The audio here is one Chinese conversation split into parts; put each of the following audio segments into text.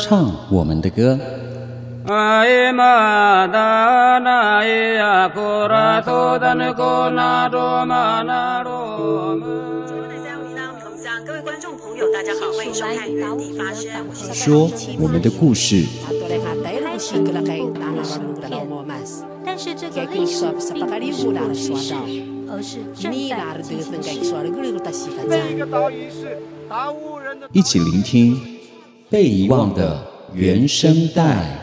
唱我们的歌。各位观众朋友，大家好，欢迎收看《原地发声》，说我们的故事。但是这个历史并不是故事，而是正在进行时。一起聆听被遗忘的原声带。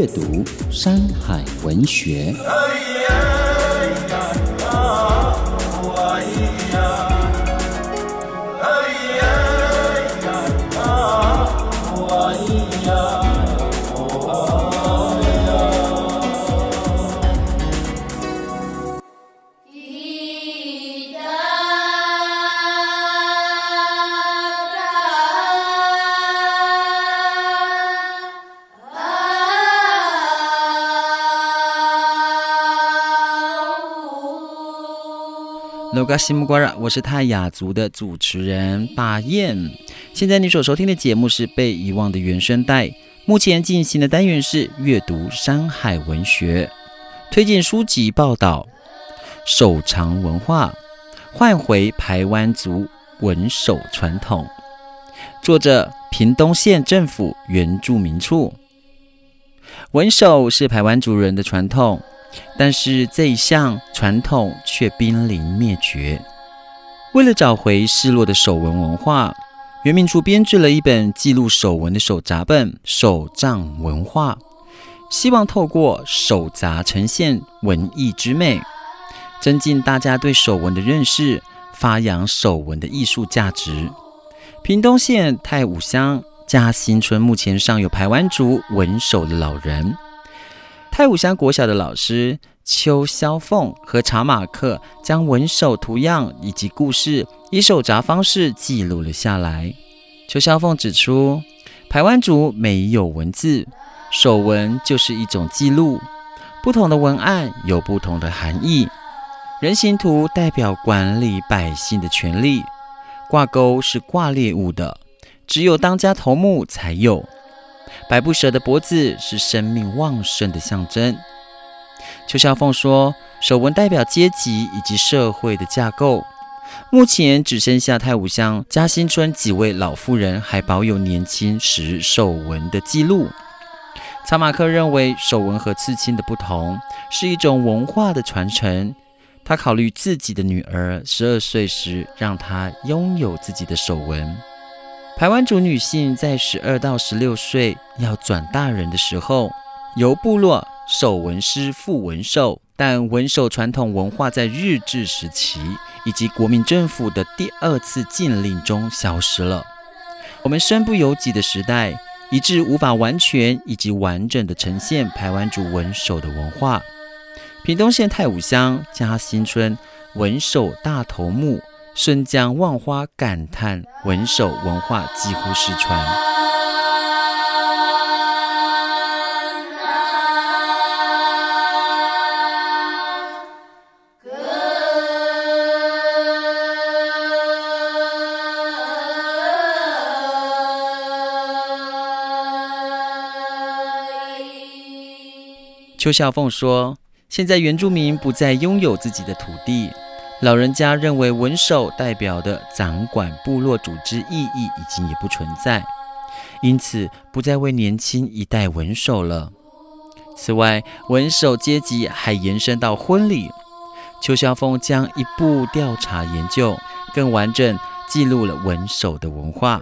阅读《山海文学》。我是泰雅族的主持人巴彦。现在你所收听的节目是《被遗忘的原声带》，目前进行的单元是阅读山海文学，推荐书籍报道手长文化，唤回排湾族文手传统。作者：屏东县政府原住民处。文手是排湾族人的传统。但是这一项传统却濒临灭绝。为了找回失落的手纹文化，原民处编制了一本记录手纹的手札本《手账文化》，希望透过手札呈现文艺之美，增进大家对手纹的认识，发扬手纹的艺术价值。屏东县太武乡嘉兴村目前尚有排湾族纹手的老人。太武乡国小的老师邱肖凤和查马克将纹手图样以及故事以手札方式记录了下来。邱肖凤指出，排湾族没有文字，手纹就是一种记录，不同的文案有不同的含义。人形图代表管理百姓的权利，挂钩是挂猎物的，只有当家头目才有。百步蛇的脖子是生命旺盛的象征。邱孝凤说，手纹代表阶级以及社会的架构。目前只剩下太武乡嘉兴村几位老妇人还保有年轻时手纹的记录。查马克认为，手纹和刺青的不同是一种文化的传承。他考虑自己的女儿十二岁时，让她拥有自己的手纹。排湾族女性在十二到十六岁要转大人的时候，由部落手纹师傅纹手，但纹手传统文化在日治时期以及国民政府的第二次禁令中消失了。我们身不由己的时代，以致无法完全以及完整的呈现排湾族纹手的文化。屏东县太武乡嘉兴村纹手大头目。孙江望花感叹：文首文化几乎失传。邱孝凤说：“现在原住民不再拥有自己的土地。”老人家认为文首代表的掌管部落组织意义已经也不存在，因此不再为年轻一代文首了。此外，文首阶级还延伸到婚礼。邱孝峰将一步调查研究，更完整记录了文首的文化。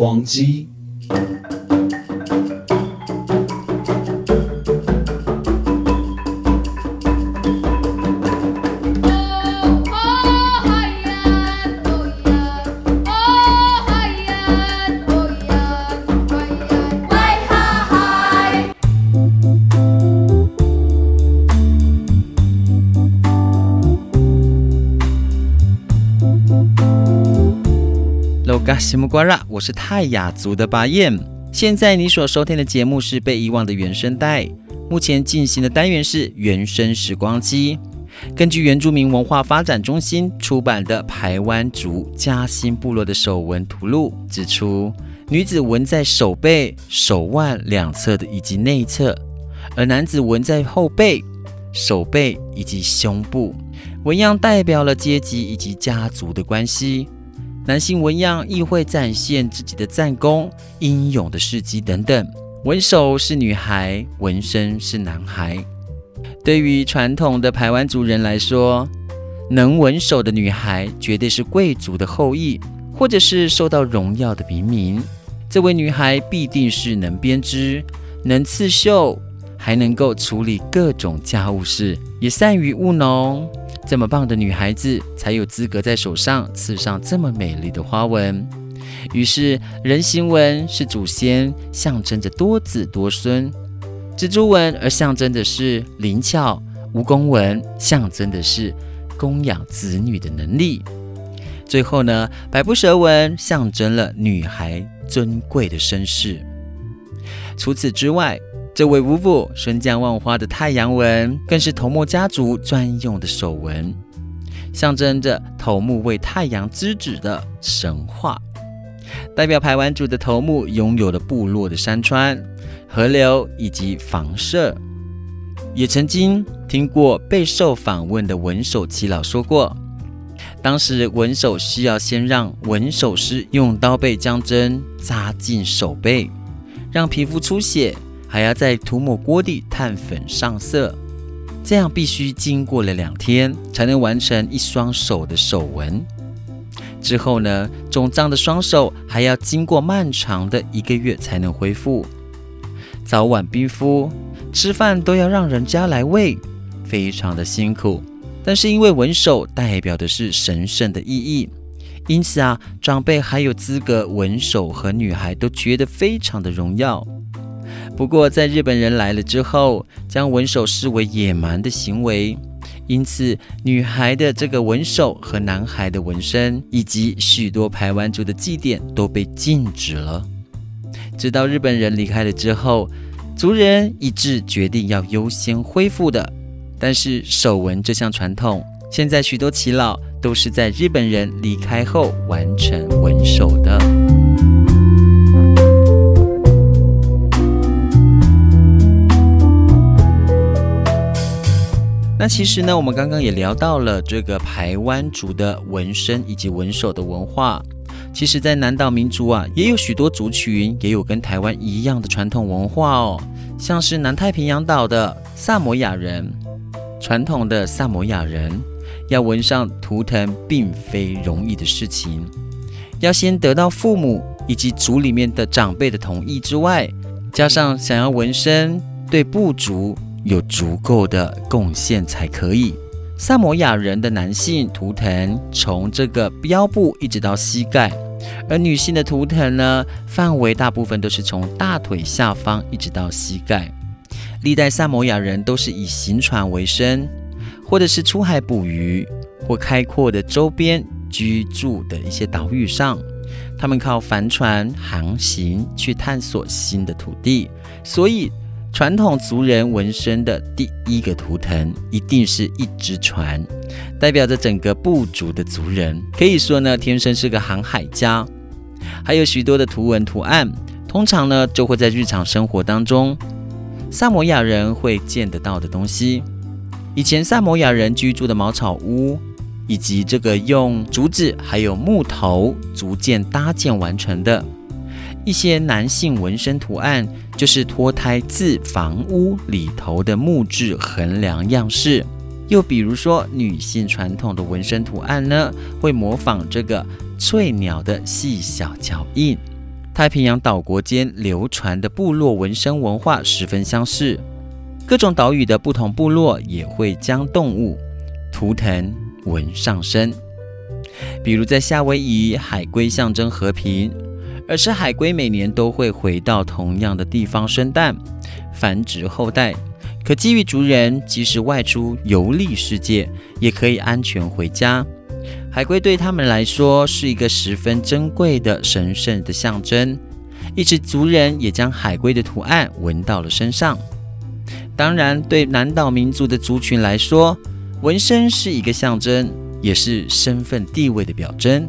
时光西木瓜啦，我是泰雅族的巴彦。现在你所收听的节目是被遗忘的原声带。目前进行的单元是原声时光机。根据原住民文化发展中心出版的排湾族嘉兴部落的手纹图录指出，女子纹在手背、手腕两侧的以及内侧，而男子纹在后背、手背以及胸部。纹样代表了阶级以及家族的关系。男性纹样亦会展现自己的战功、英勇的事迹等等。纹手是女孩，纹身是男孩。对于传统的排湾族人来说，能纹手的女孩绝对是贵族的后裔，或者是受到荣耀的平民。这位女孩必定是能编织、能刺绣，还能够处理各种家务事，也善于务农。这么棒的女孩子，才有资格在手上刺上这么美丽的花纹。于是，人形纹是祖先，象征着多子多孙；蜘蛛纹而象征的是灵巧；蜈蚣纹象征的是供养子女的能力。最后呢，百步蛇纹象征了女孩尊贵的身世。除此之外，这位五府霜降万花的太阳纹，更是头目家族专用的手纹，象征着头目为太阳之子的神话，代表排湾族的头目拥有了部落的山川、河流以及房舍。也曾经听过备受访问的纹手耆老说过，当时纹手需要先让纹手师用刀背将针扎进手背，让皮肤出血。还要再涂抹锅底碳粉上色，这样必须经过了两天才能完成一双手的手纹。之后呢，肿胀的双手还要经过漫长的一个月才能恢复。早晚冰敷，吃饭都要让人家来喂，非常的辛苦。但是因为纹手代表的是神圣的意义，因此啊，长辈还有资格纹手和女孩都觉得非常的荣耀。不过，在日本人来了之后，将纹手视为野蛮的行为，因此女孩的这个纹手和男孩的纹身，以及许多排湾族的祭典都被禁止了。直到日本人离开了之后，族人一致决定要优先恢复的。但是手纹这项传统，现在许多耆老都是在日本人离开后完成纹手的。那其实呢，我们刚刚也聊到了这个排湾族的纹身以及纹手的文化。其实，在南岛民族啊，也有许多族群也有跟台湾一样的传统文化哦。像是南太平洋岛的萨摩亚人，传统的萨摩亚人要纹上图腾，并非容易的事情，要先得到父母以及族里面的长辈的同意之外，加上想要纹身对部族。有足够的贡献才可以。萨摩亚人的男性图腾从这个腰部一直到膝盖，而女性的图腾呢，范围大部分都是从大腿下方一直到膝盖。历代萨摩亚人都是以行船为生，或者是出海捕鱼，或开阔的周边居住的一些岛屿上，他们靠帆船航行去探索新的土地，所以。传统族人纹身的第一个图腾一定是一只船，代表着整个部族的族人，可以说呢，天生是个航海家。还有许多的图文图案，通常呢就会在日常生活当中，萨摩亚人会见得到的东西。以前萨摩亚人居住的茅草屋，以及这个用竹子还有木头逐渐搭建完成的。一些男性纹身图案，就是脱胎自房屋里头的木质横梁样式，又比如说，女性传统的纹身图案呢，会模仿这个翠鸟的细小脚印。太平洋岛国间流传的部落纹身文化十分相似，各种岛屿的不同部落也会将动物、图腾纹上身。比如在夏威夷，海龟象征和平，而是海龟每年都会回到同样的地方生蛋、繁殖后代，可基于族人即使外出游历世界，也可以安全回家。海龟对他们来说是一个十分珍贵的神圣的象征，一直族人也将海龟的图案纹到了身上。当然，对南岛民族的族群来说，纹身是一个象征，也是身份地位的表征。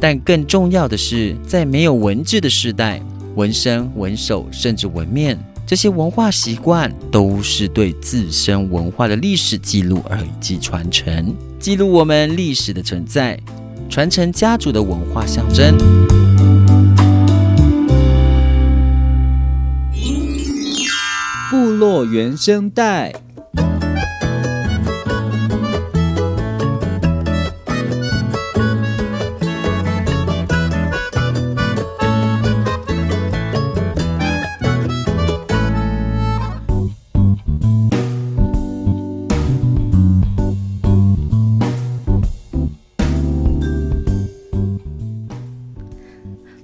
但更重要的是，在没有文字的时代，纹身、纹手甚至纹面这些文化习惯，都是对自身文化的历史记录而以及传承。记录我们历史的存在，传承家族的文化象征。部落原声带。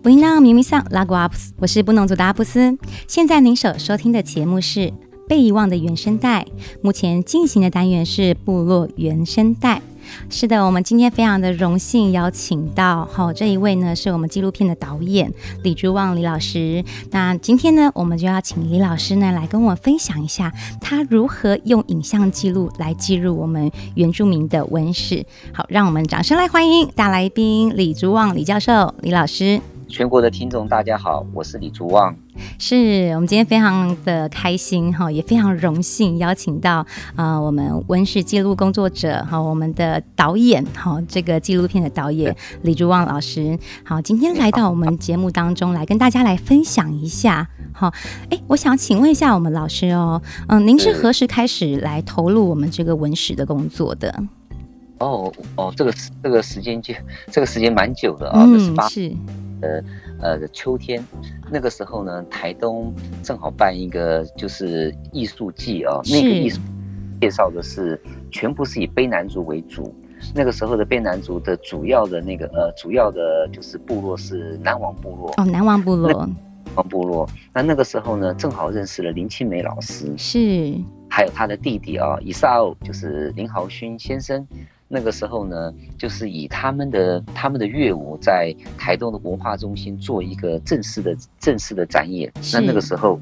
咪咪桑拉古阿普斯，我是布农族的阿布斯。现在您所收听的节目是《被遗忘的原声带》，目前进行的单元是部落原声带。是的，我们今天非常的荣幸邀请到好、这一位呢，是我们纪录片的导演李竹旺李老师。那今天呢，我们就要请李老师呢来跟我分享一下他如何用影像记录来记录我们原住民的文史。好，让我们掌声来欢迎大来宾李竹旺李教授李老师。全国的听众，大家好，我是李竹旺。是我们今天非常的开心哈，也非常荣幸邀请到啊、呃，我们文史记录工作者哈，我们的导演哈，这个纪录片的导演李竹旺老师。好，今天来到我们节目当中来跟大家来分享一下。哈，哎，我想请问一下我们老师哦，嗯，您是何时开始来投入我们这个文史的工作的？哦哦，这个这个时间就这个时间蛮久的啊，嗯，是。呃呃，秋天那个时候呢，台东正好办一个就是艺术季啊，那个艺术介绍的是全部是以卑南族为主。那个时候的卑南族的主要的那个呃，主要的就是部落是南王部落。哦，南王部落。南王部落。那那个时候呢，正好认识了林清梅老师，是，还有他的弟弟啊，以撒欧，就是林豪勋先生。那个时候呢，就是以他们的他们的乐舞在台东的文化中心做一个正式的正式的展演。那那个时候，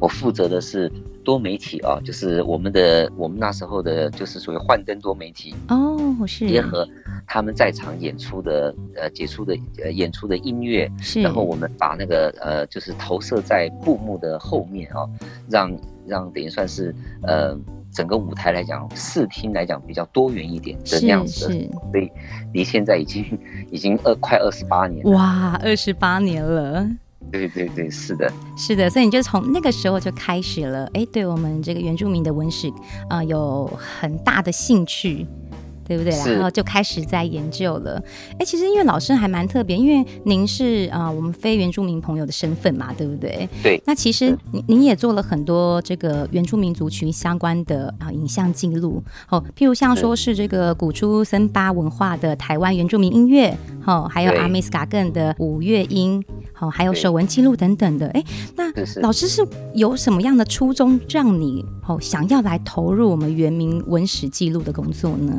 我负责的是多媒体啊，就是我们的我们那时候的就是属于幻灯多媒体哦，是结合他们在场演出的呃杰出的呃演出的音乐，是然后我们把那个呃就是投射在布幕的后面啊，让让等于算是呃。整个舞台来讲，视听来讲比较多元一点的那样子的，所以离现在已经已经二快二十八年了。哇，二十八年了！对对对，是的，是的，所以你就从那个时候就开始了，哎，对我们这个原住民的文史啊、呃，有很大的兴趣。对不对？然后就开始在研究了。哎，其实因为老师还蛮特别，因为您是啊、呃、我们非原住民朋友的身份嘛，对不对？对。那其实您您也做了很多这个原住民族群相关的啊、呃、影像记录，哦，譬如像说是这个古初森巴文化的台湾原住民音乐，哦，还有阿美斯嘎更的五月音，哦，还有手纹记录等等的。哎，那老师是有什么样的初衷让你哦想要来投入我们原民文史记录的工作呢？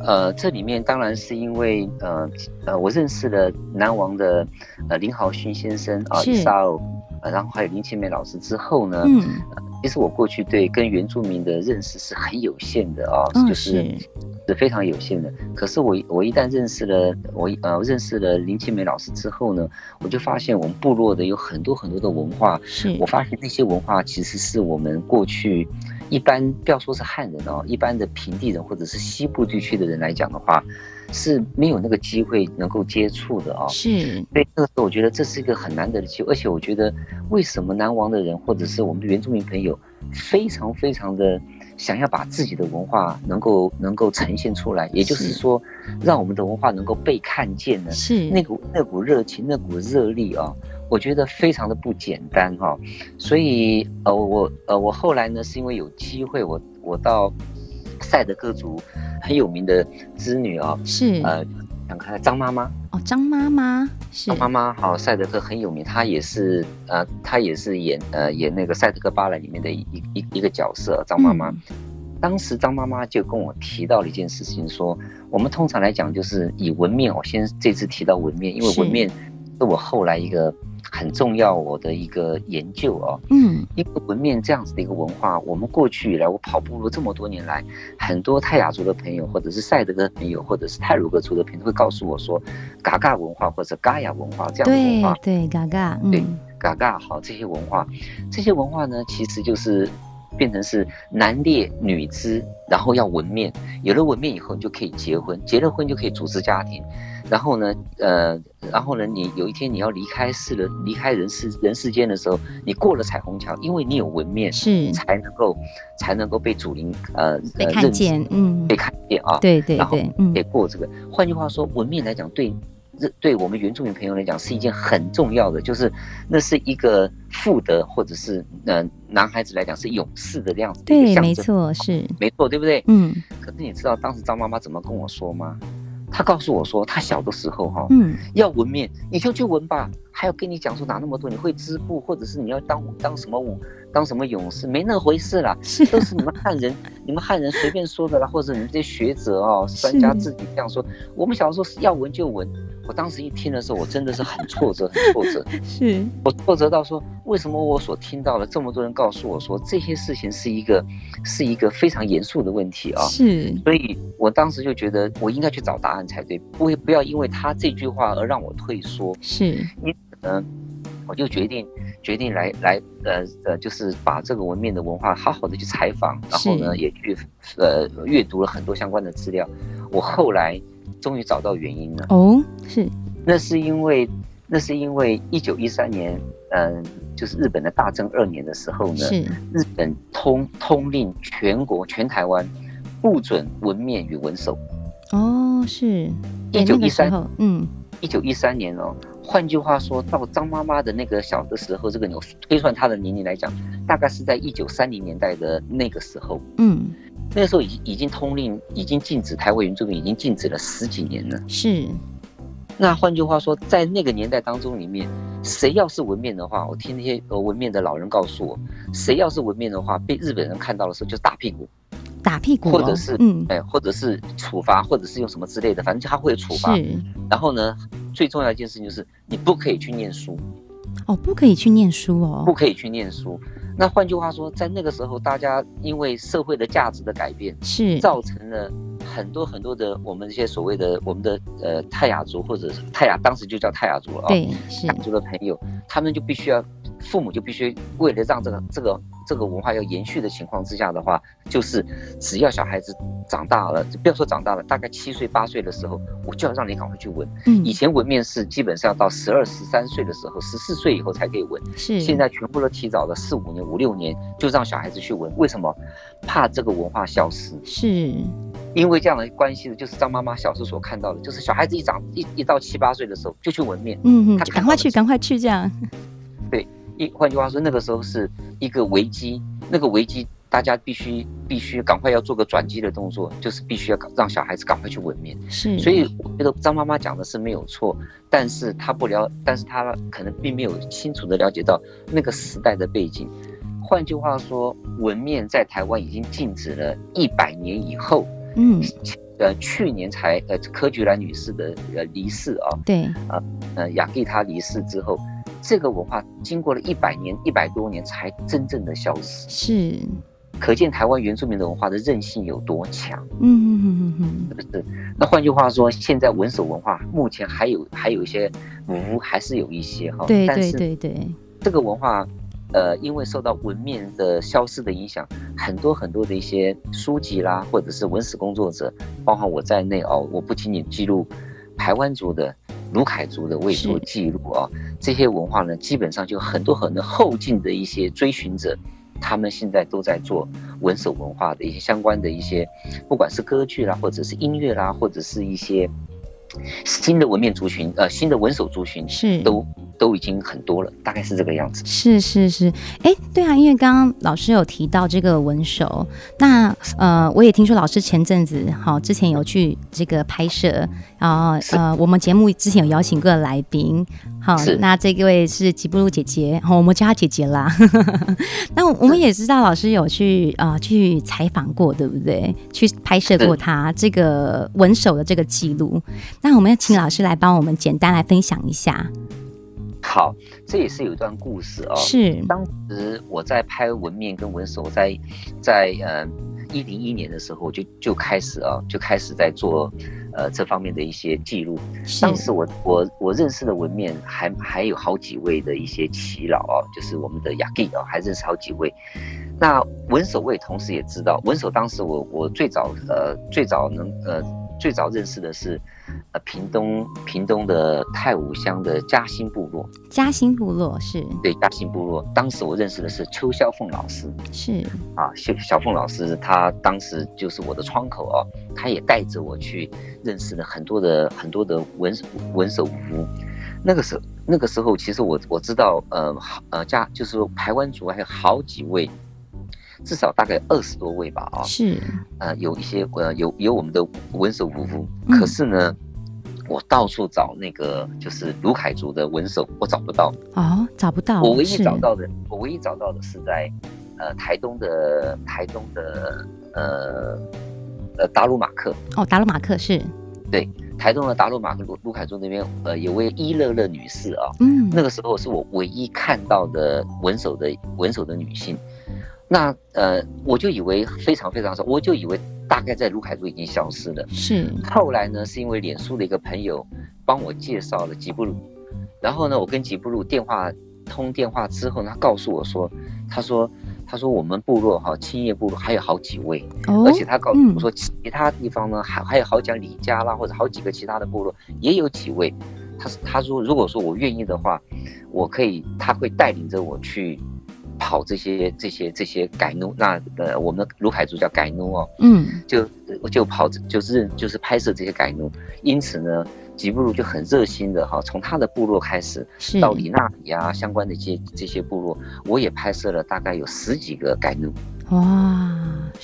哦，呃，这里面当然是因为，呃，呃，我认识了南王的，呃，林豪勋先生啊，伊萨欧，呃，然后还有林清美老师之后呢，嗯、呃，其实我过去对跟原住民的认识是很有限的啊，嗯、就是是，是非常有限的。可是我我一旦认识了我呃认识了林清美老师之后呢，我就发现我们部落的有很多很多的文化，是我发现那些文化其实是我们过去。一般不要说是汉人哦，一般的平地人或者是西部地区的人来讲的话，是没有那个机会能够接触的啊、哦。是，所以那个时候我觉得这是一个很难得的机会，而且我觉得为什么南王的人或者是我们的原住民朋友非常非常的想要把自己的文化能够能够呈现出来，也就是说，让我们的文化能够被看见呢，是。那股那股热情，那股热力啊，我觉得非常的不简单哈。所以呃，我呃我后来呢，是因为有机会，我我到赛德克族很有名的织女啊，是呃。想看张妈妈哦，张妈妈是张妈妈，好，赛德克很有名，她也是呃，她也是演呃演那个赛德克巴莱里面的一一一个角色，张妈妈。嗯、当时张妈妈就跟我提到了一件事情，说我们通常来讲就是以纹面，我先这次提到纹面，因为纹面是我后来一个。很重要，我的一个研究哦，嗯，因为纹面这样子的一个文化，我们过去以来，我跑步了这么多年来，很多泰雅族的朋友，或者是赛德克的朋友，或者是泰鲁格族的朋友，会告诉我说，嘎嘎文化或者嘎雅文化这样的文化，对对，嘎嘎，对嘎嘎好，这些文化，这些文化呢，其实就是变成是男烈女织，然后要纹面，有了纹面以后，你就可以结婚，结了婚就可以组织家庭。然后呢，呃，然后呢，你有一天你要离开世人，离开人世人世间的时候，你过了彩虹桥，因为你有纹面，是才能够才能够被祖灵呃被看见，嗯，被看见啊，对对对，然后得过这个。嗯、换句话说，纹面来讲，对，对我们原住民朋友来讲是一件很重要的，就是那是一个妇德，或者是呃男孩子来讲是勇士的这样子的，对，没错，是没错，对不对？嗯。可是你知道当时张妈妈怎么跟我说吗？她告诉我说，她小的时候哈，嗯，要纹面，你就去纹吧。还要跟你讲说哪那么多？你会织布，或者是你要当当什么武，当什么勇士，没那回事啦。是，都是你们汉人，你们汉人随便说的啦，或者你们这些学者哦，专家自己这样说。我们小时候是要纹就纹。我当时一听的时候，我真的是很挫折，很挫折。是我挫折到说，为什么我所听到的这么多人告诉我说这些事情是一个，是一个非常严肃的问题啊？是，所以我当时就觉得我应该去找答案才对，不会不要因为他这句话而让我退缩。是，因此呢，我就决定决定来来呃呃，就是把这个文面的文化好好的去采访，然后呢也去呃阅读了很多相关的资料。我后来。终于找到原因了。哦，是，那是因为那是因为一九一三年，嗯，就是日本的大正二年的时候呢，是。日本通通令全国全台湾不准纹面与纹手。哦，是。一九一三，嗯，一九一三年哦，换句话说到张妈妈的那个小的时候，这个你推算她的年龄来讲，大概是在一九三零年代的那个时候，嗯。那个时候已经已经通令，已经禁止台湾原住民，已经禁止了十几年了。是，那换句话说，在那个年代当中里面，谁要是文面的话，我听那些呃文面的老人告诉我，谁要是文面的话，被日本人看到的时候就打屁股，打屁股，或者是嗯，哎，或者是处罚，或者是用什么之类的，反正他会有处罚。是，然后呢，最重要一件事情就是你不可以去念书。哦，不可以去念书哦，不可以去念书。那换句话说，在那个时候，大家因为社会的价值的改变，是造成了很多很多的我们这些所谓的我们的呃泰雅族或者是泰雅，当时就叫泰雅族了啊，对，是泰雅族的朋友，他们就必须要，父母就必须为了让这个这个。这个文化要延续的情况之下的话，就是只要小孩子长大了，不要说长大了，大概七岁八岁的时候，我就要让你赶快去纹。嗯，以前纹面是基本上要到十二十三岁的时候，十四岁以后才可以纹。是，现在全部都提早了四五年、五六年就让小孩子去纹。为什么？怕这个文化消失。是，因为这样的关系呢，就是张妈妈小时候所看到的，就是小孩子一长一一到七八岁的时候就去纹面。嗯嗯，赶快去，赶快去，这样。对。一换句话说，那个时候是一个危机，那个危机大家必须必须赶快要做个转机的动作，就是必须要让小孩子赶快去纹面。是，所以我觉得张妈妈讲的是没有错，但是她不了，但是她可能并没有清楚的了解到那个时代的背景。换句话说，纹面在台湾已经禁止了一百年以后，嗯，呃，去年才呃柯菊兰女士的呃离世啊，对，呃呃雅蒂她离世之后。这个文化经过了一百年、一百多年才真正的消失，是，可见台湾原住民的文化的韧性有多强。嗯嗯嗯嗯，是不是？那换句话说，现在文手文化目前还有还有一些，嗯，还是有一些哈。对对对对。这个文化，呃，因为受到文面的消失的影响，很多很多的一些书籍啦，或者是文史工作者，包括我在内哦，我不仅仅记录台湾族的。鲁凯族的未做记录啊，这些文化呢，基本上就很多很多后进的一些追寻者，他们现在都在做文手文化的一些相关的一些，不管是歌剧啦，或者是音乐啦，或者是一些新的文面族群，呃，新的文手族群是都。都已经很多了，大概是这个样子。是是是，哎，对啊，因为刚刚老师有提到这个文手，那呃，我也听说老师前阵子好、哦、之前有去这个拍摄，然后呃，我们节目之前有邀请过来宾，好，那这位是吉布鲁姐姐，好，我们叫她姐姐啦。那我们也知道老师有去啊、呃、去采访过，对不对？去拍摄过她这个文手的这个记录。那我们要请老师来帮我们简单来分享一下。好，这也是有一段故事哦。是，当时我在拍文面跟文手，在在呃一零一年的时候就就开始啊，就开始在做呃这方面的一些记录。当时我我我认识的文面还还有好几位的一些耆老哦，就是我们的雅弟哦，还认识好几位。那文守卫同时也知道，文守当时我我最早呃最早能呃最早认识的是。呃，屏东屏东的太武乡的嘉兴部落，嘉兴部落是对嘉兴部落。当时我认识的是邱小凤老师，是啊，小小凤老师，他当时就是我的窗口哦，他也带着我去认识了很多的很多的文文手武夫。那个时候，那个时候其实我我知道，呃呃，家就是说排湾族还有好几位，至少大概二十多位吧，啊，是呃有一些呃有有我们的文手夫妇，可是呢。嗯我到处找那个就是卢凯族的文手，我找不到哦，找不到。我唯一找到的，我唯一找到的是在，呃，台东的台东的呃呃达鲁马克。哦，达鲁马克是。对，台东的达鲁马克卢卢凯族那边，呃，有位伊乐乐女士啊，嗯，那个时候是我唯一看到的文手的文手的女性。那呃，我就以为非常非常少，我就以为。大概在卢凯族已经消失了。是后来呢，是因为脸书的一个朋友帮我介绍了吉布鲁，然后呢，我跟吉布鲁电话通电话之后呢，他告诉我说，他说他说我们部落哈青叶部落还有好几位，哦、而且他告诉我说其他地方呢还还有好讲李家啦或者好几个其他的部落也有几位，他他说如果说我愿意的话，我可以他会带领着我去。跑这些这些这些改奴，那呃，我们的卢凯族叫改奴哦，嗯，就就跑就是就是拍摄这些改奴，因此呢，吉布鲁就很热心的哈，从他的部落开始，到里纳里啊相关的一些这些部落，我也拍摄了大概有十几个改奴。哇，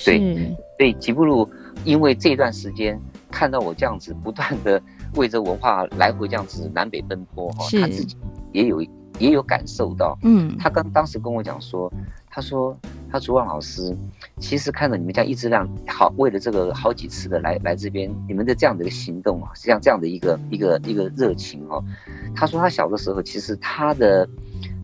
对，所以吉布鲁因为这段时间看到我这样子不断的为这文化来回这样子南北奔波哈，他自己也有。也有感受到，嗯，他刚当时跟我讲说，他说他说王老师，其实看到你们家一直让好为了这个好几次的来来这边，你们的这样的一个行动啊，像这样的一个一个一个热情哦，他说他小的时候，其实他的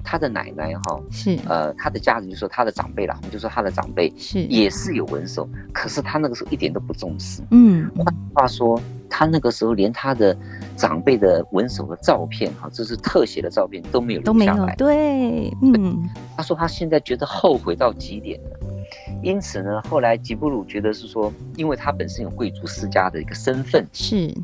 他的奶奶哈是。呃他的家人就说他的长辈啦，我们就说他的长辈是。也是有文手，可是他那个时候一点都不重视，嗯，换句话说。他那个时候连他的长辈的文手的照片，哈，这是特写的照片都没有留下来。对，嗯，他说他现在觉得后悔到极点了。因此呢，后来吉布鲁觉得是说，因为他本身有贵族世家的一个身份，是，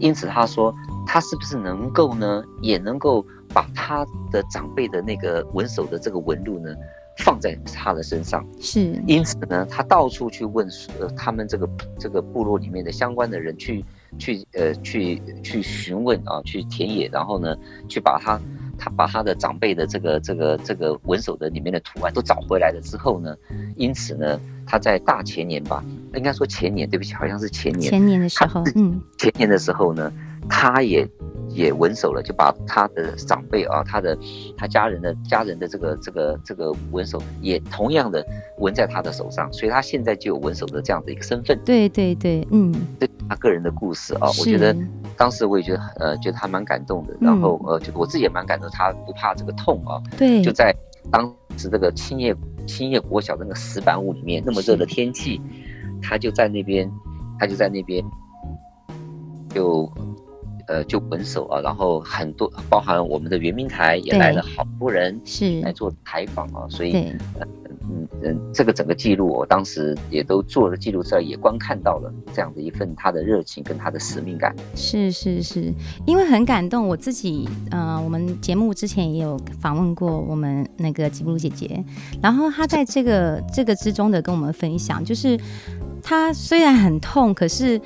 因此他说他是不是能够呢，也能够把他的长辈的那个文手的这个纹路呢，放在他的身上是，因此呢，他到处去问呃，他们这个这个部落里面的相关的人去去呃去去询问啊，去田野，然后呢，去把他他把他的长辈的这个这个这个文手的里面的图案都找回来了之后呢，因此呢，他在大前年吧，应该说前年，对不起，好像是前年，前年的时候，嗯，前年的时候呢，他也。也稳手了，就把他的长辈啊，他的他家人的家人的这个这个这个稳手，也同样的纹在他的手上，所以他现在就有稳手的这样的一个身份。对对对，嗯，对他个人的故事啊，我觉得当时我也觉得呃，觉得还蛮感动的。然后呃，就我自己也蛮感动，他不怕这个痛啊。对，就在当时这个青叶青叶国小的那个石板屋里面，那么热的天气，他就在那边，他就在那边，就。呃，就本手啊，然后很多包含我们的原民台也来了好多人，是来做采访啊，所以，嗯嗯，嗯，这个整个记录，我当时也都做了记录之后，也观看到了这样的一份他的热情跟他的使命感。是是是，因为很感动，我自己呃，我们节目之前也有访问过我们那个吉布鲁姐姐，然后她在这个这个之中的跟我们分享，就是她虽然很痛，可是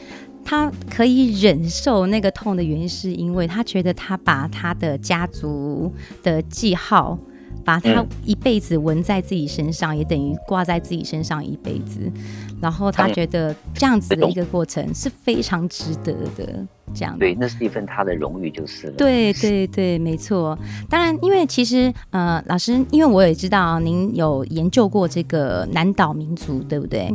她可以忍受那个痛的原因，是因为他觉得他把他的家族的记号。把他一辈子纹在自己身上，嗯、也等于挂在自己身上一辈子。然后他觉得这样子的一个过程是非常值得的。这样对，那是一份他的荣誉，就是了。对对对，没错。当然，因为其实呃，老师，因为我也知道您有研究过这个南岛民族，对不对？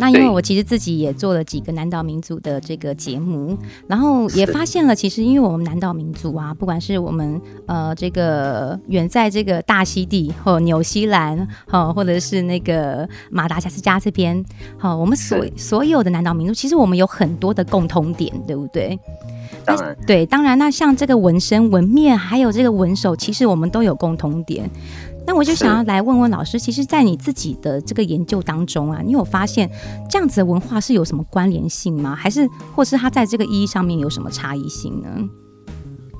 那因为我其实自己也做了几个南岛民族的这个节目，然后也发现了，其实因为我们南岛民族啊，不管是我们呃这个远在这个大溪地或纽西兰，哈，或者是那个马达加斯加这边，好，我们所所有的南岛民族，其实我们有很多的共通点，对不对？当然，对，当然，那像这个纹身、纹面，还有这个纹手，其实我们都有共同点。那我就想要来问问老师，其实，在你自己的这个研究当中啊，你有发现这样子的文化是有什么关联性吗？还是，或是它在这个意义上面有什么差异性呢？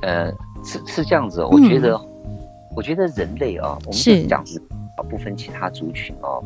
呃，是是这样子，我觉得，嗯、我觉得人类啊，我们是这样子，不分其他族群哦，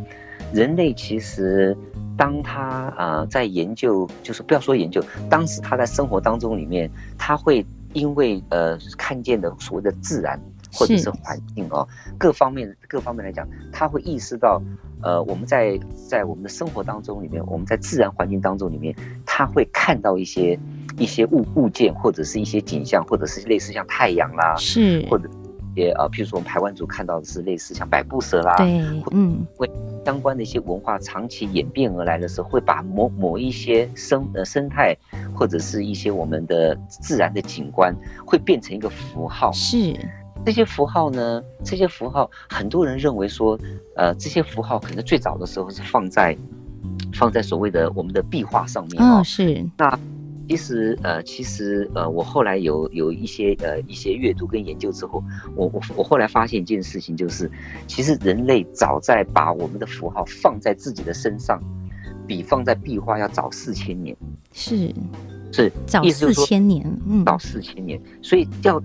人类其实。当他呃在研究，就是不要说研究，当时他在生活当中里面，他会因为呃看见的所谓的自然或者是环境哦，各方面各方面来讲，他会意识到，呃我们在在我们的生活当中里面，我们在自然环境当中里面，他会看到一些一些物物件或者是一些景象，或者是类似像太阳啦，是或者。也呃，譬如说我们台湾族看到的是类似像百步蛇啦，对，嗯，会相关的一些文化长期演变而来的时候，会把某某一些生呃生态或者是一些我们的自然的景观，会变成一个符号。是这些符号呢，这些符号很多人认为说，呃，这些符号可能最早的时候是放在放在所谓的我们的壁画上面啊，哦，是那。其实，呃，其实，呃，我后来有有一些呃一些阅读跟研究之后，我我我后来发现一件事情，就是其实人类早在把我们的符号放在自己的身上，比放在壁画要早四千年。是是，早四千年，嗯，早四千年，所以要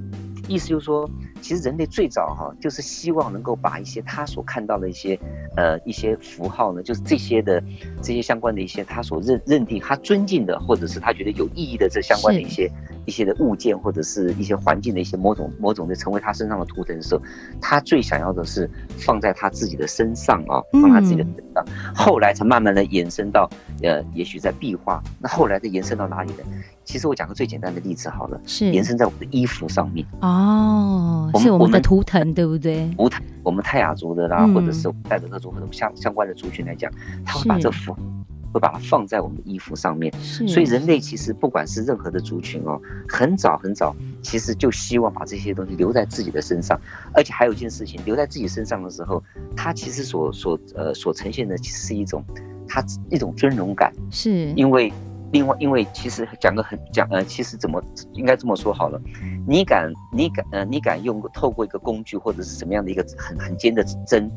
意思就是说。其实人类最早哈，就是希望能够把一些他所看到的一些，呃，一些符号呢，就是这些的这些相关的一些他所认认定他尊敬的，或者是他觉得有意义的这相关的一些一些的物件，或者是一些环境的一些某种某种的成为他身上的图腾的时候，他最想要的是放在他自己的身上啊，放他自己的身上，后来才慢慢的延伸到，呃，也许在壁画，那后来再延伸到哪里呢？其实我讲个最简单的例子好了，是。延伸在我们的衣服上面。哦，是我们的图腾对不对？图腾，我们泰雅族的啦，嗯、或者是带着那种相相关的族群来讲，他会把这符会把它放在我们的衣服上面。是，所以人类其实不管是任何的族群哦，很早很早，其实就希望把这些东西留在自己的身上，而且还有一件事情，留在自己身上的时候，它其实所所呃所呈现的其实是一种它一种尊荣感，是因为。另外，因为其实讲个很讲呃，其实怎么应该这么说好了，你敢你敢呃，你敢用透过一个工具或者是什么样的一个很很尖的针。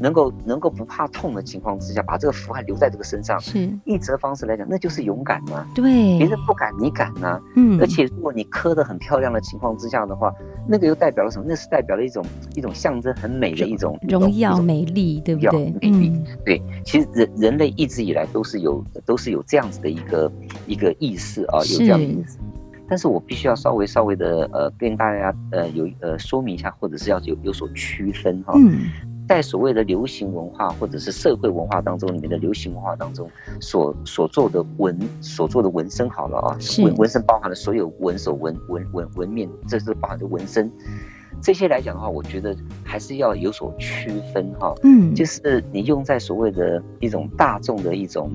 能够能够不怕痛的情况之下，把这个符号留在这个身上，是一则方式来讲，那就是勇敢嘛。对，别人不敢，你敢呢、啊？嗯，而且如果你刻的很漂亮的情况之下的话，那个又代表了什么？那是代表了一种一种象征很美的一种荣耀、美丽，对不对？美丽，嗯、对。其实人人类一直以来都是有都是有这样子的一个一个意识啊，有这样的意思。但是我必须要稍微稍微的呃跟大家呃有呃说明一下，或者是要有有所区分哈。嗯。在所谓的流行文化或者是社会文化当中，里面的流行文化当中所所做的纹所做的纹身好了啊，纹纹身包含了所有纹手纹纹纹纹面，这是包含的纹身。这些来讲的话，我觉得还是要有所区分哈。嗯，就是你用在所谓的一种大众的一种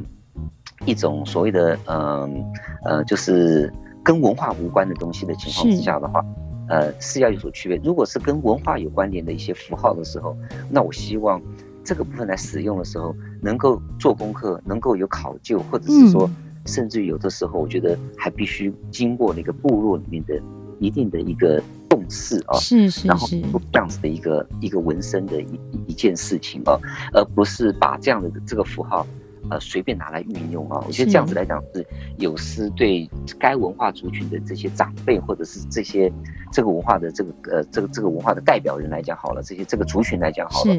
一种所谓的嗯呃，呃，就是跟文化无关的东西的情况之下的话。呃，是要有所区别。如果是跟文化有关联的一些符号的时候，那我希望这个部分来使用的时候，能够做功课，能够有考究，或者是说，甚至于有的时候，我觉得还必须经过那个部落里面的一定的一个动重视啊，是是是，然后做这样子的一个一个纹身的一一件事情啊，而不是把这样的这个符号。呃，随便拿来运用啊，我觉得这样子来讲是有失对该文化族群的这些长辈，或者是这些这个文化的这个呃这个这个文化的代表人来讲好了，这些这个族群来讲好了，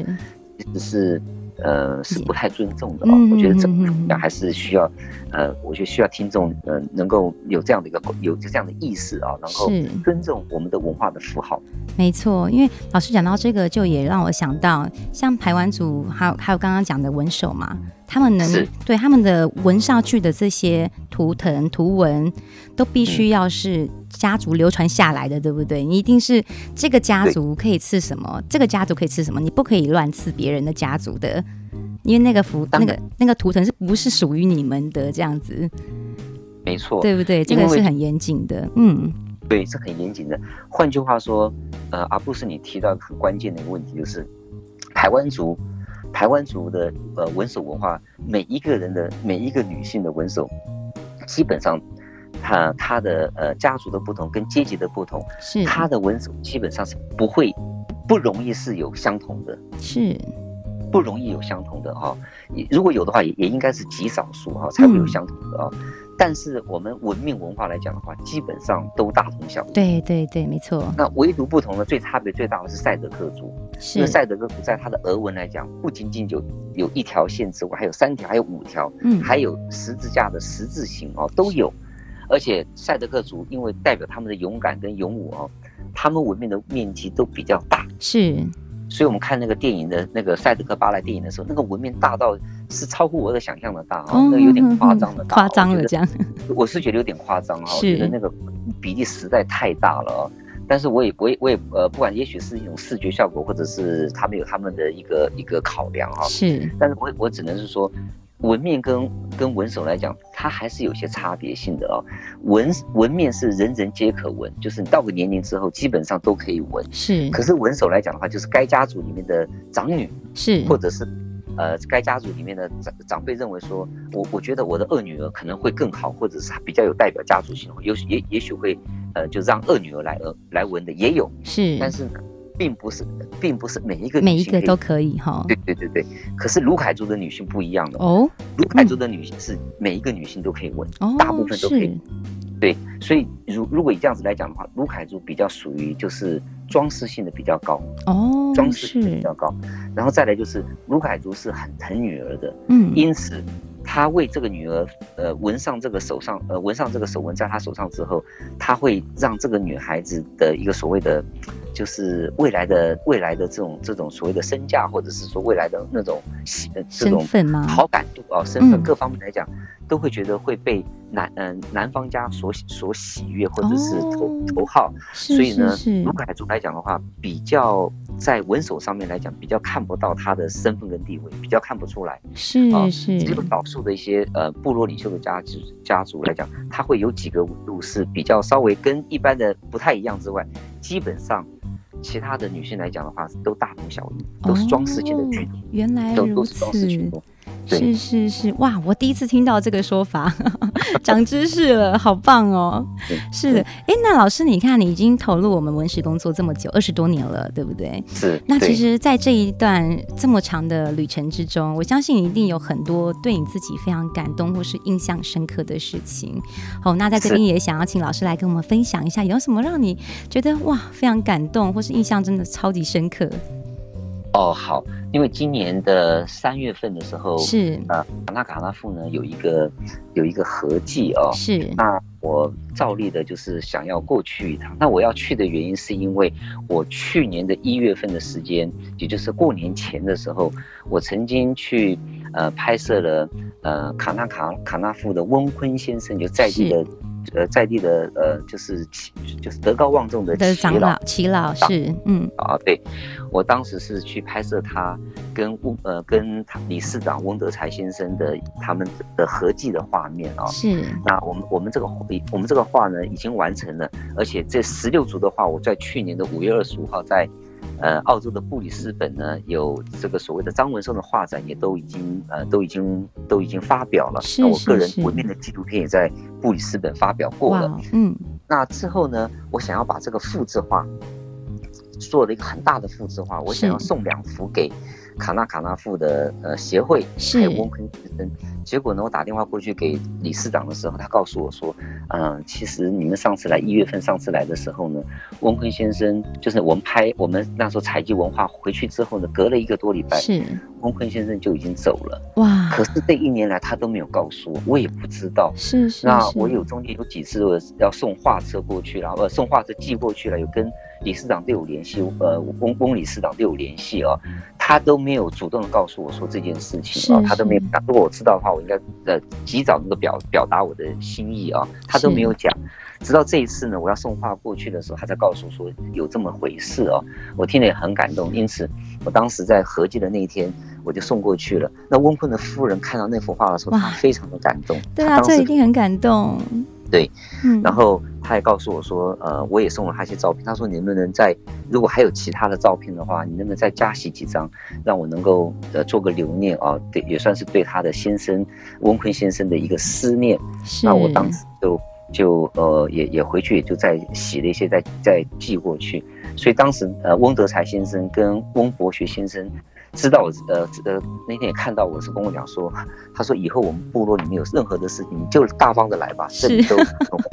其实是。呃，是不太尊重的啊、哦。我觉得这个还是需要，呃，我觉得需要听众呃能够有这样的一个有这样的意识啊，然后尊重我们的文化的符号。没错，因为老师讲到这个，就也让我想到，像排湾族，还有还有刚刚讲的文手嘛，他们能对他们的纹上去的这些图腾图文，都必须要是。家族流传下来的，对不对？你一定是这个家族可以刺什么，这个家族可以刺什么，你不可以乱刺别人的家族的，因为那个符、那个那个图腾是不是属于你们的？这样子，没错，对不对？这个是很严谨的，嗯，对，是很严谨的。换句话说，呃，阿布是，你提到很关键的一个问题，就是台湾族，排湾族的呃纹手文化，每一个人的每一个女性的纹手，基本上。她她的呃家族的不同跟阶级的不同，是她的纹手基本上是不会不容易是有相同的，是不容易有相同的哈。如果有的话，也也应该是极少数哈才会有相同的啊。嗯、但是我们文明文化来讲的话，基本上都大同小异。对对对，没错。那唯独不同的最差别最大的是赛德克族，是因为赛德克族在他的俄文来讲，不仅仅有有一条线之外，还有三条，还有五条，嗯，还有十字架的十字形哦，都有。而且赛德克族因为代表他们的勇敢跟勇武哦，他们文明的面积都比较大，是，所以我们看那个电影的那个赛德克巴莱电影的时候，那个纹面大到是超乎我的想象的大啊，那个有点夸张的大，夸张了这样，我是觉得有点夸张啊，我觉得那个比例实在太大了啊，但是我也我也我也呃，不管也许是一种视觉效果，或者是他们有他们的一个一个考量啊，是，但是我我只能是说。纹面跟跟纹手来讲，它还是有些差别性的哦。纹纹面是人人皆可纹，就是你到个年龄之后，基本上都可以纹。是。可是纹手来讲的话，就是该家族里面的长女，是，或者是呃该家族里面的长长辈认为说，我我觉得我的二女儿可能会更好，或者是比较有代表家族性，有也也许会呃就让二女儿来呃来纹的也有。是。但是呢。并不是，并不是每一个每一个都可以哈。对对对对，可是卢凯族的女性不一样的哦。卢凯族的女性是每一个女性都可以纹，哦，大部分都可以。对，所以如如果以这样子来讲的话，卢凯族比较属于就是装饰性的比较高哦，装饰性比较高。然后再来就是卢凯族是很疼女儿的，嗯，因此他为这个女儿呃纹上这个手上呃纹上这个手纹在她手上之后，他会让这个女孩子的一个所谓的。就是未来的未来的这种这种所谓的身价，或者是说未来的那种喜这种好感度啊，身份各方面来讲，都会觉得会被男嗯男方家所所喜悦，或者是头头号。所以呢，卢凯族来讲的话，比较在文手上面来讲，比较看不到他的身份跟地位，比较看不出来。是是，只有少数的一些呃部落领袖的家族家族来讲，他会有几个纹路是比较稍微跟一般的不太一样之外，基本上。其他的女性来讲的话，都大同小异，都是装饰性的居多。原来如此。是是是是，哇！我第一次听到这个说法，长知识了，好棒哦！是的，哎，那老师，你看，你已经投入我们文史工作这么久，二十多年了，对不对？是。那其实，在这一段这么长的旅程之中，我相信你一定有很多对你自己非常感动或是印象深刻的事情。好，那在这边也想要请老师来跟我们分享一下，有什么让你觉得哇非常感动，或是印象真的超级深刻？哦，好，因为今年的三月份的时候，是呃，卡那卡纳富呢有一个有一个合计哦，是。那我照例的就是想要过去一趟。那我要去的原因是因为我去年的一月份的时间，也就是过年前的时候，我曾经去呃拍摄了呃卡纳卡卡纳富的温坤先生就在地的。呃，在地的呃，就是就是德高望重的齐老，齐老是，嗯啊，对，我当时是去拍摄他跟翁呃跟他理事长翁德才先生的他们的合计的画面啊，是。那我们我们这个我们这个画呢已经完成了，而且这十六组的画，我在去年的五月二十五号在。呃，澳洲的布里斯本呢，有这个所谓的张文松的画展，也都已经呃，都已经都已经发表了。我个人国内的纪录片也在布里斯本发表过了。嗯，那之后呢，我想要把这个复制画做了一个很大的复制画，我想要送两幅给卡纳卡纳富的呃协会，还有温坤先生。结果呢，我打电话过去给理事长的时候，他告诉我说，嗯、呃，其实你们上次来一月份上次来的时候呢，翁坤先生就是我们拍我们那时候采集文化回去之后呢，隔了一个多礼拜，是翁坤先生就已经走了。哇！可是这一年来他都没有告诉我，我也不知道。是是。那我有中间有几次我要送画册过去，然后呃送画册寄过去了，有跟。理事长都有联系，呃，翁翁理事长都有联系啊，他都没有主动的告诉我说这件事情啊，他都没有。如果我知道的话，我应该呃及早那个表表达我的心意啊，他都没有讲。直到这一次呢，我要送画过去的时候，他才告诉我说有这么回事哦。我听了也很感动，因此我当时在合计的那一天，我就送过去了。那温坤的夫人看到那幅画的时候，她非常的感动。对啊，这一定很感动。对，嗯然后他还告诉我说，呃，我也送了他一些照片。他说，你能不能再，如果还有其他的照片的话，你能不能再加洗几张，让我能够呃做个留念啊？对，也算是对他的先生翁坤先生的一个思念。是。那我当时就就呃也也回去也就再洗了一些，再再寄过去。所以当时呃翁德才先生跟翁博学先生。知道我呃呃那天也看到我是跟我讲说，他说以后我们部落里面有任何的事情，你就大方的来吧，这里都欢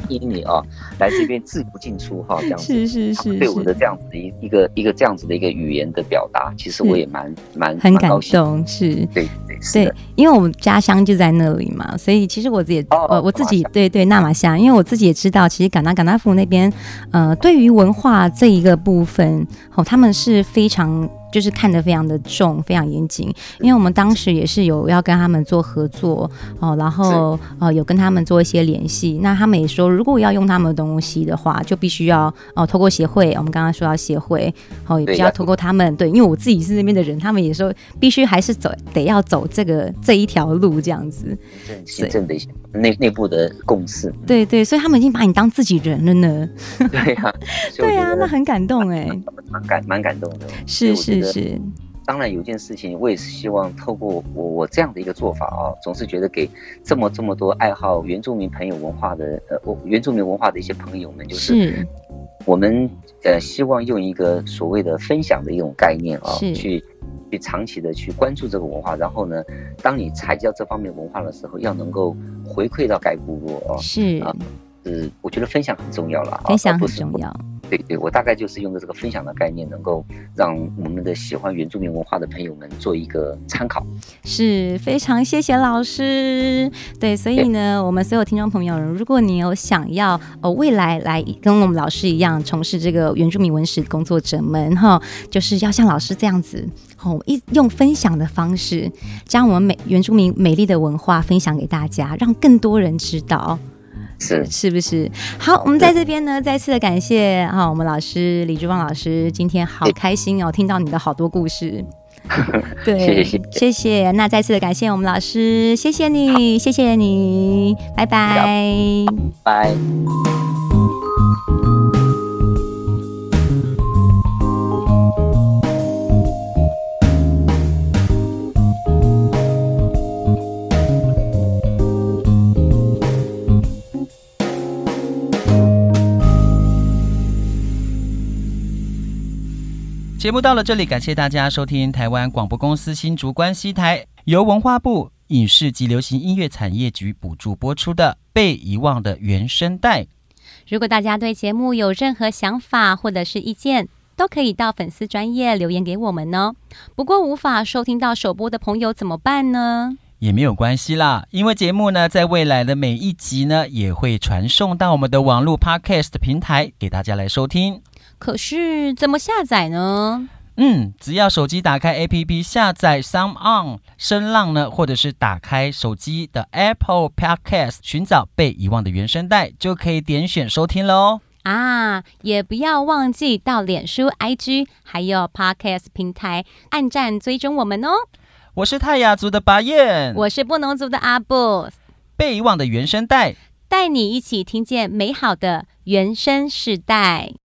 迎你啊，来这边自由进出哈，这样子。是是是，对我的这样子的一一个一个这样子的一个语言的表达，其实我也蛮蛮很感动，是。对对对，因为我们家乡就在那里嘛，所以其实我自己我我自己对对纳玛夏，因为我自己也知道，其实卡那卡那富那边呃对于文化这一个部分哦，他们是非常。就是看得非常的重，非常严谨，因为我们当时也是有要跟他们做合作哦，然后呃有跟他们做一些联系。那他们也说，如果要用他们的东西的话，就必须要哦透过协会。我们刚刚说到协会，哦也比较透过他们。对，因为我自己是那边的人，他们也说必须还是走得要走这个这一条路这样子。行政的内内部的共识。对对，所以他们已经把你当自己人了呢。对呀，对呀，那很感动哎，蛮感蛮感动的。是是。是，当然有件事情，我也是希望透过我我这样的一个做法啊，总是觉得给这么这么多爱好原住民朋友文化的呃，原住民文化的一些朋友们，就是我们呃希望用一个所谓的分享的一种概念啊，去去长期的去关注这个文化，然后呢，当你采集到这方面文化的时候，要能够回馈到该部落啊，是啊，是我觉得分享很重要了，分享很重要。对对，我大概就是用的这个分享的概念，能够让我们的喜欢原住民文化的朋友们做一个参考。是非常谢谢老师。对，所以呢，我们所有听众朋友，如果你有想要呃未来来跟我们老师一样从事这个原住民文史工作者们哈，就是要像老师这样子，哦，一用分享的方式，将我们美原住民美丽的文化分享给大家，让更多人知道。是是不是？好，我们在这边呢，再次的感谢哈，我们老师李志旺老师，今天好开心哦，听到你的好多故事。对，谢谢谢谢。那再次的感谢我们老师，谢谢你，谢谢你，拜拜，拜。节目到了这里，感谢大家收听台湾广播公司新竹关西台由文化部影视及流行音乐产业局补助播出的《被遗忘的原声带》。如果大家对节目有任何想法或者是意见，都可以到粉丝专页留言给我们哦。不过无法收听到首播的朋友怎么办呢？也没有关系啦，因为节目呢，在未来的每一集呢，也会传送到我们的网络 Podcast 平台给大家来收听。可是怎么下载呢？嗯，只要手机打开 APP 下载 SoundOn 声浪呢，或者是打开手机的 Apple Podcast 寻找被遗忘的原声带，就可以点选收听喽。啊，也不要忘记到脸书、IG 还有 Podcast 平台按赞追踪我们哦。我是泰雅族的巴彦，我是布农族的阿布，被遗忘的原声带，带你一起听见美好的原声世代。